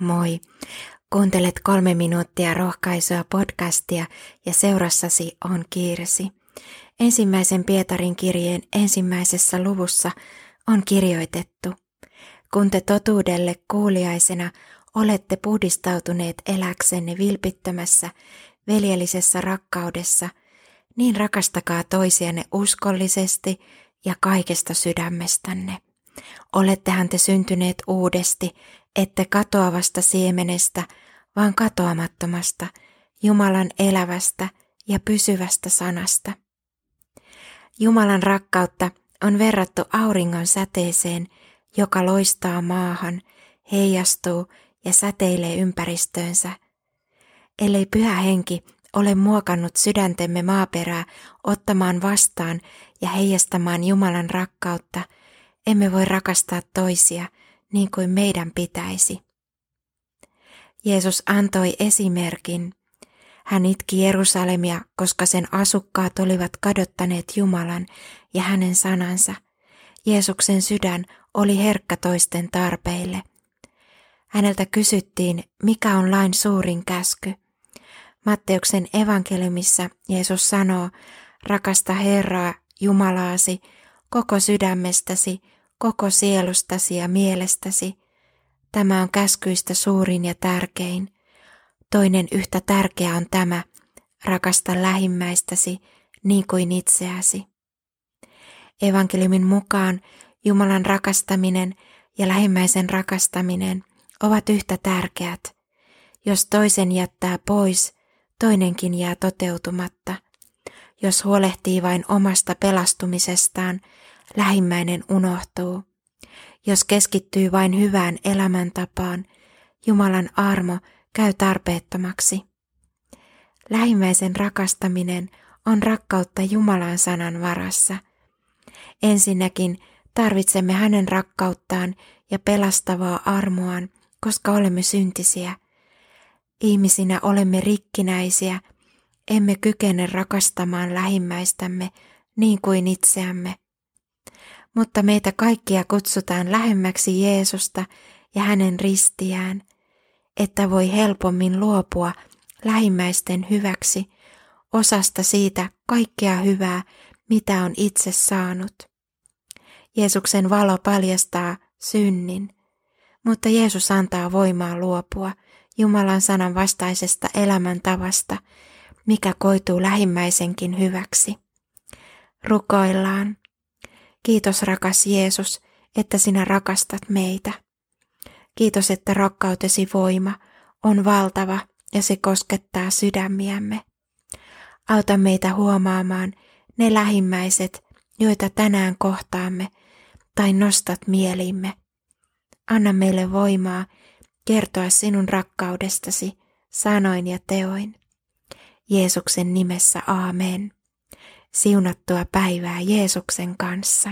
Moi! Kuuntelet kolme minuuttia rohkaisua podcastia ja seurassasi on Kirsi. Ensimmäisen Pietarin kirjeen ensimmäisessä luvussa on kirjoitettu. Kun te totuudelle kuuliaisena olette puhdistautuneet eläksenne vilpittömässä, veljellisessä rakkaudessa, niin rakastakaa toisianne uskollisesti ja kaikesta sydämestänne. Olettehan te syntyneet uudesti, ette katoavasta siemenestä, vaan katoamattomasta, Jumalan elävästä ja pysyvästä sanasta. Jumalan rakkautta on verrattu auringon säteeseen, joka loistaa maahan, heijastuu ja säteilee ympäristöönsä. Ellei pyhä henki ole muokannut sydäntemme maaperää ottamaan vastaan ja heijastamaan Jumalan rakkautta, emme voi rakastaa toisia niin kuin meidän pitäisi. Jeesus antoi esimerkin. Hän itki Jerusalemia, koska sen asukkaat olivat kadottaneet Jumalan ja hänen sanansa. Jeesuksen sydän oli herkkä toisten tarpeille. Häneltä kysyttiin, mikä on lain suurin käsky. Matteuksen evankeliumissa Jeesus sanoo, rakasta Herraa, Jumalaasi, koko sydämestäsi, koko sielustasi ja mielestäsi. Tämä on käskyistä suurin ja tärkein. Toinen yhtä tärkeä on tämä, rakasta lähimmäistäsi niin kuin itseäsi. Evankeliumin mukaan Jumalan rakastaminen ja lähimmäisen rakastaminen ovat yhtä tärkeät. Jos toisen jättää pois, toinenkin jää toteutumatta. Jos huolehtii vain omasta pelastumisestaan, lähimmäinen unohtuu. Jos keskittyy vain hyvään elämäntapaan, Jumalan armo käy tarpeettomaksi. Lähimmäisen rakastaminen on rakkautta Jumalan sanan varassa. Ensinnäkin tarvitsemme hänen rakkauttaan ja pelastavaa armoaan, koska olemme syntisiä. Ihmisinä olemme rikkinäisiä, emme kykene rakastamaan lähimmäistämme niin kuin itseämme mutta meitä kaikkia kutsutaan lähemmäksi Jeesusta ja hänen ristiään, että voi helpommin luopua lähimmäisten hyväksi osasta siitä kaikkea hyvää, mitä on itse saanut. Jeesuksen valo paljastaa synnin, mutta Jeesus antaa voimaa luopua Jumalan sanan vastaisesta elämäntavasta, mikä koituu lähimmäisenkin hyväksi. Rukoillaan. Kiitos rakas Jeesus, että sinä rakastat meitä. Kiitos, että rakkautesi voima on valtava ja se koskettaa sydämiämme. Auta meitä huomaamaan ne lähimmäiset, joita tänään kohtaamme, tai nostat mielimme. Anna meille voimaa kertoa sinun rakkaudestasi sanoin ja teoin. Jeesuksen nimessä aamen. Siunattua päivää Jeesuksen kanssa.